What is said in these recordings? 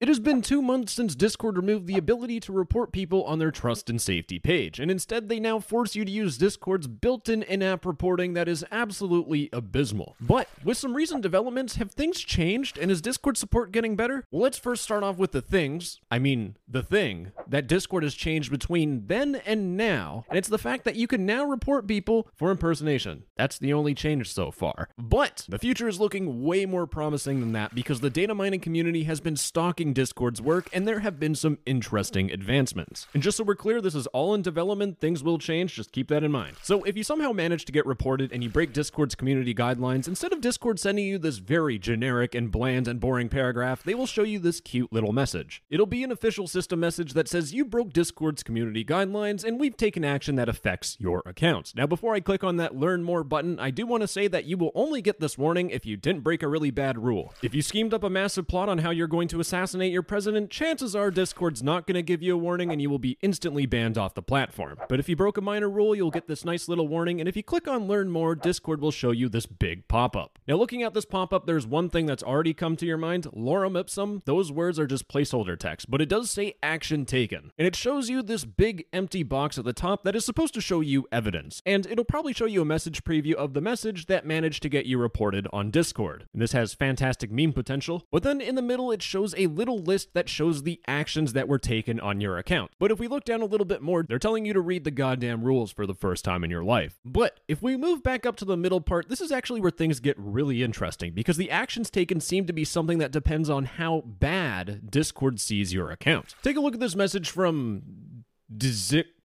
It has been two months since Discord removed the ability to report people on their trust and safety page, and instead they now force you to use Discord's built in in app reporting that is absolutely abysmal. But with some recent developments, have things changed and is Discord support getting better? Well, let's first start off with the things, I mean, the thing, that Discord has changed between then and now, and it's the fact that you can now report people for impersonation. That's the only change so far. But the future is looking way more promising than that because the data mining community has been stalking Discord's work and there have been some interesting advancements. And just so we're clear, this is all in development, things will change, just keep that in mind. So if you somehow manage to get reported and you break Discord's community guidelines, instead of Discord sending you this very generic and bland and boring paragraph, they will show you this cute little message. It'll be an official system message that says you broke Discord's community guidelines and we've taken action that affects your account. Now, before I click on that learn more button, I do want to say that you will only get this warning if you didn't break a really bad rule. If you schemed up a massive plot on how you're going to assassinate your president, chances are Discord's not going to give you a warning and you will be instantly banned off the platform. But if you broke a minor rule, you'll get this nice little warning, and if you click on learn more, Discord will show you this big pop up. Now, looking at this pop up, there's one thing that's already come to your mind lorem ipsum. Those words are just placeholder text, but it does say action taken. And it shows you this big empty box at the top that is supposed to show you evidence. And it'll probably show you a message preview of the message that managed to get you reported on Discord. And this has fantastic meme potential. But then in the middle, it shows a little list that shows the actions that were taken on your account. But if we look down a little bit more, they're telling you to read the goddamn rules for the first time in your life. But if we move back up to the middle part, this is actually where things get really interesting because the actions taken seem to be something that depends on how bad Discord sees your account. Take a look at this message from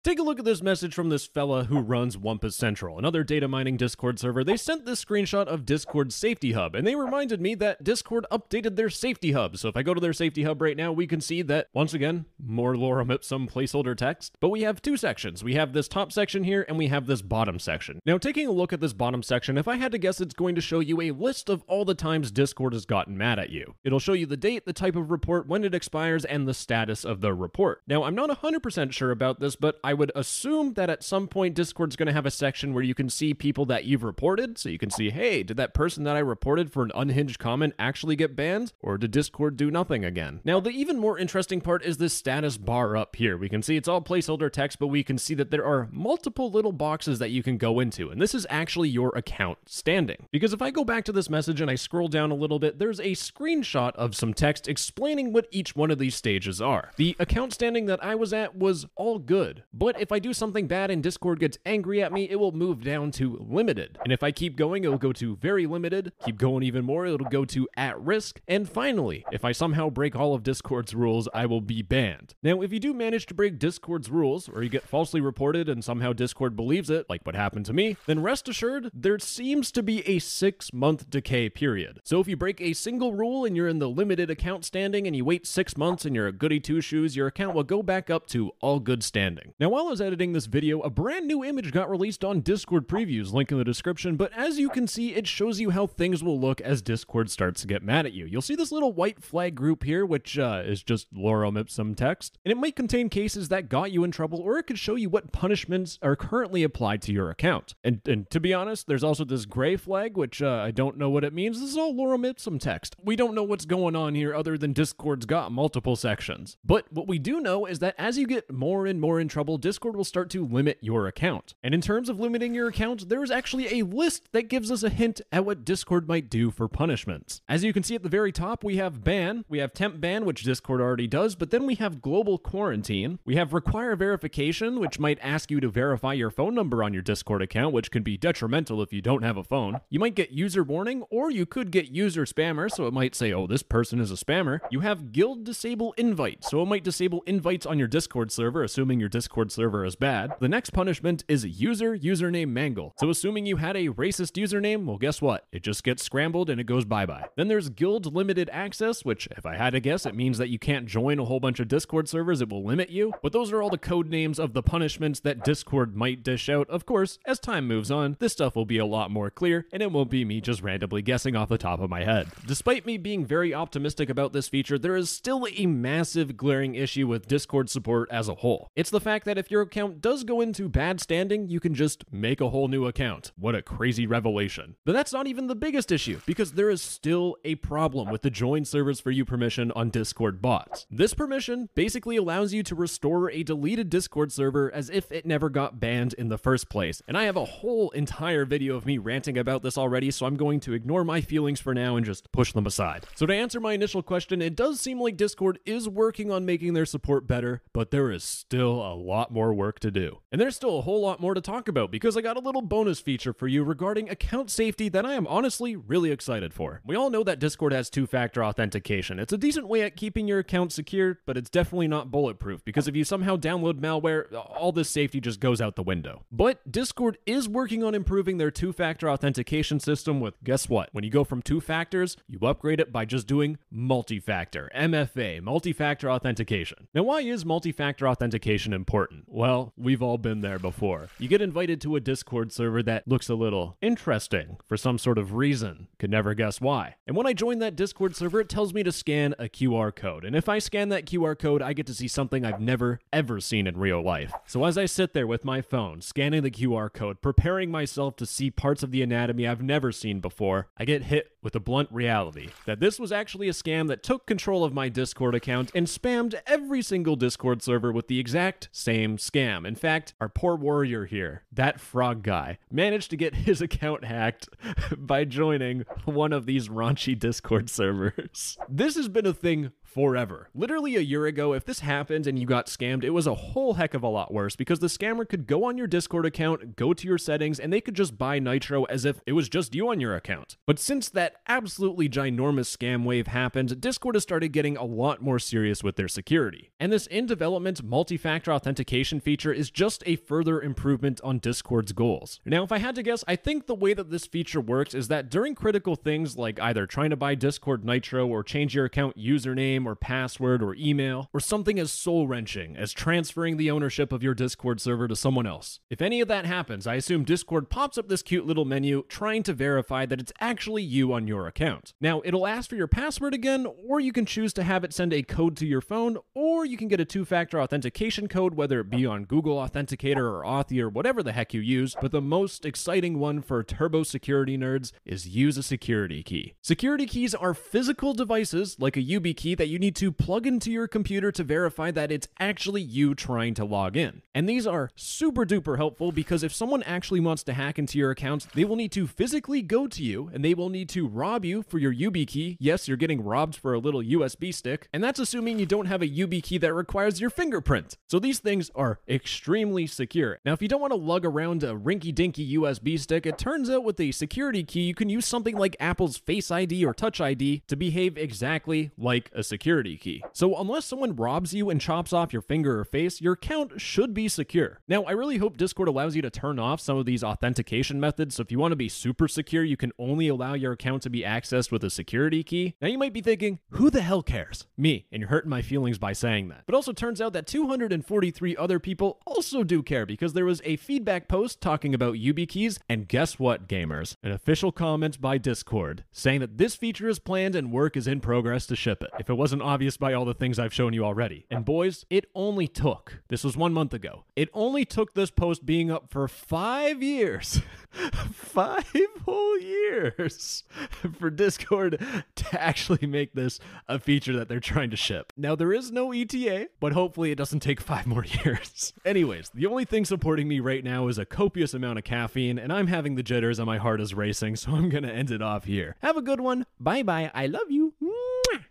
Take a look at this message from this fella who runs Wumpus Central, another data mining Discord server. They sent this screenshot of Discord's safety hub, and they reminded me that Discord updated their safety hub. So if I go to their safety hub right now, we can see that, once again, more lorem ipsum placeholder text. But we have two sections. We have this top section here, and we have this bottom section. Now, taking a look at this bottom section, if I had to guess, it's going to show you a list of all the times Discord has gotten mad at you. It'll show you the date, the type of report, when it expires, and the status of the report. Now, I'm not 100% sure about this, but I would assume that at some point Discord's going to have a section where you can see people that you've reported. So you can see, hey, did that person that I reported for an unhinged comment actually get banned? Or did Discord do nothing again? Now, the even more interesting part is this status bar up here. We can see it's all placeholder text, but we can see that there are multiple little boxes that you can go into. And this is actually your account standing. Because if I go back to this message and I scroll down a little bit, there's a screenshot of some text explaining what each one of these stages are. The account standing that I was at was all good. But if I do something bad and Discord gets angry at me, it will move down to limited. And if I keep going, it'll go to very limited. Keep going even more, it'll go to at risk. And finally, if I somehow break all of Discord's rules, I will be banned. Now, if you do manage to break Discord's rules, or you get falsely reported and somehow Discord believes it, like what happened to me, then rest assured, there seems to be a six month decay period. So if you break a single rule and you're in the limited account standing and you wait six months and you're a goody two shoes, your account will go back up to all good standing. Now, while I was editing this video, a brand new image got released on Discord previews, link in the description, but as you can see, it shows you how things will look as Discord starts to get mad at you. You'll see this little white flag group here, which uh, is just lorem ipsum text, and it might contain cases that got you in trouble, or it could show you what punishments are currently applied to your account. And, and to be honest, there's also this gray flag, which uh, I don't know what it means. This is all lorem ipsum text. We don't know what's going on here other than Discord's got multiple sections. But what we do know is that as you get more and more in trouble, Discord will start to limit your account. And in terms of limiting your account, there is actually a list that gives us a hint at what Discord might do for punishments. As you can see at the very top, we have ban, we have temp ban, which Discord already does, but then we have global quarantine, we have require verification, which might ask you to verify your phone number on your Discord account, which can be detrimental if you don't have a phone. You might get user warning, or you could get user spammer, so it might say, oh, this person is a spammer. You have guild disable invite, so it might disable invites on your Discord server, assuming your Discord server is bad. The next punishment is user username mangle. So assuming you had a racist username, well guess what? It just gets scrambled and it goes bye-bye. Then there's guild limited access, which if I had to guess, it means that you can't join a whole bunch of Discord servers, it will limit you. But those are all the code names of the punishments that Discord might dish out. Of course, as time moves on, this stuff will be a lot more clear and it won't be me just randomly guessing off the top of my head. Despite me being very optimistic about this feature, there is still a massive glaring issue with Discord support as a whole. It's the fact that that if your account does go into bad standing, you can just make a whole new account. What a crazy revelation. But that's not even the biggest issue, because there is still a problem with the join servers for you permission on Discord bots. This permission basically allows you to restore a deleted Discord server as if it never got banned in the first place. And I have a whole entire video of me ranting about this already, so I'm going to ignore my feelings for now and just push them aside. So to answer my initial question, it does seem like Discord is working on making their support better, but there is still a lot more work to do. And there's still a whole lot more to talk about because I got a little bonus feature for you regarding account safety that I am honestly really excited for. We all know that Discord has two factor authentication. It's a decent way at keeping your account secure, but it's definitely not bulletproof because if you somehow download malware, all this safety just goes out the window. But Discord is working on improving their two factor authentication system with guess what? When you go from two factors, you upgrade it by just doing multi factor, MFA, multi factor authentication. Now, why is multi factor authentication important? Well, we've all been there before. You get invited to a Discord server that looks a little interesting for some sort of reason. Could never guess why. And when I join that Discord server, it tells me to scan a QR code. And if I scan that QR code, I get to see something I've never, ever seen in real life. So as I sit there with my phone, scanning the QR code, preparing myself to see parts of the anatomy I've never seen before, I get hit with a blunt reality that this was actually a scam that took control of my Discord account and spammed every single Discord server with the exact same scam. In fact, our poor warrior here, that frog guy, managed to get his account hacked by joining one of these raunchy Discord servers. This has been a thing forever. Literally a year ago, if this happened and you got scammed, it was a whole heck of a lot worse because the scammer could go on your Discord account, go to your settings, and they could just buy Nitro as if it was just you on your account. But since that absolutely ginormous scam wave happened, Discord has started getting a lot more serious with their security. And this in development multi factor authentication feature is just a further improvement on Discord's goals. Now, if I had to guess, I think the way that this feature works is that during critical things like either trying to buy Discord Nitro or change your account username, or password or email, or something as soul wrenching as transferring the ownership of your Discord server to someone else. If any of that happens, I assume Discord pops up this cute little menu trying to verify that it's actually you on your account. Now, it'll ask for your password again, or you can choose to have it send a code to your phone, or you can get a two factor authentication code, whether it be on Google Authenticator or Authy or whatever the heck you use. But the most exciting one for turbo security nerds is use a security key. Security keys are physical devices like a YubiKey that you need to plug into your computer to verify that it's actually you trying to log in. And these are super duper helpful because if someone actually wants to hack into your account, they will need to physically go to you and they will need to rob you for your YubiKey. Yes, you're getting robbed for a little USB stick, and that's assuming you don't have a YubiKey that requires your fingerprint. So these things are extremely secure. Now, if you don't want to lug around a rinky dinky USB stick, it turns out with a security key, you can use something like Apple's Face ID or Touch ID to behave exactly like a security key. So unless someone robs you and chops off your finger or face, your account should be secure. Now, I really hope Discord allows you to turn off some of these authentication methods. So if you want to be super secure, you can only allow your account to be accessed with a security key. Now you might be thinking, who the hell cares? Me, and you're hurting my feelings by saying that. But also turns out that 243 other people also do care because there was a feedback post talking about YubiKeys, and guess what, gamers? An official comment by Discord saying that this feature is planned and work is in progress to ship it. If it wasn't obvious by all the things I've shown you already. And boys, it only took, this was one month ago, it only took this post being up for five years, five whole years for Discord to actually make this a feature that they're trying to ship. Now, there is no ETA, but hopefully it doesn't take five more years. Anyways, the only thing supporting me right now is a copious amount of caffeine, and I'm having the jitters and my heart is racing, so I'm gonna end it off here. Have a good one. Bye bye. I love you. Mwah.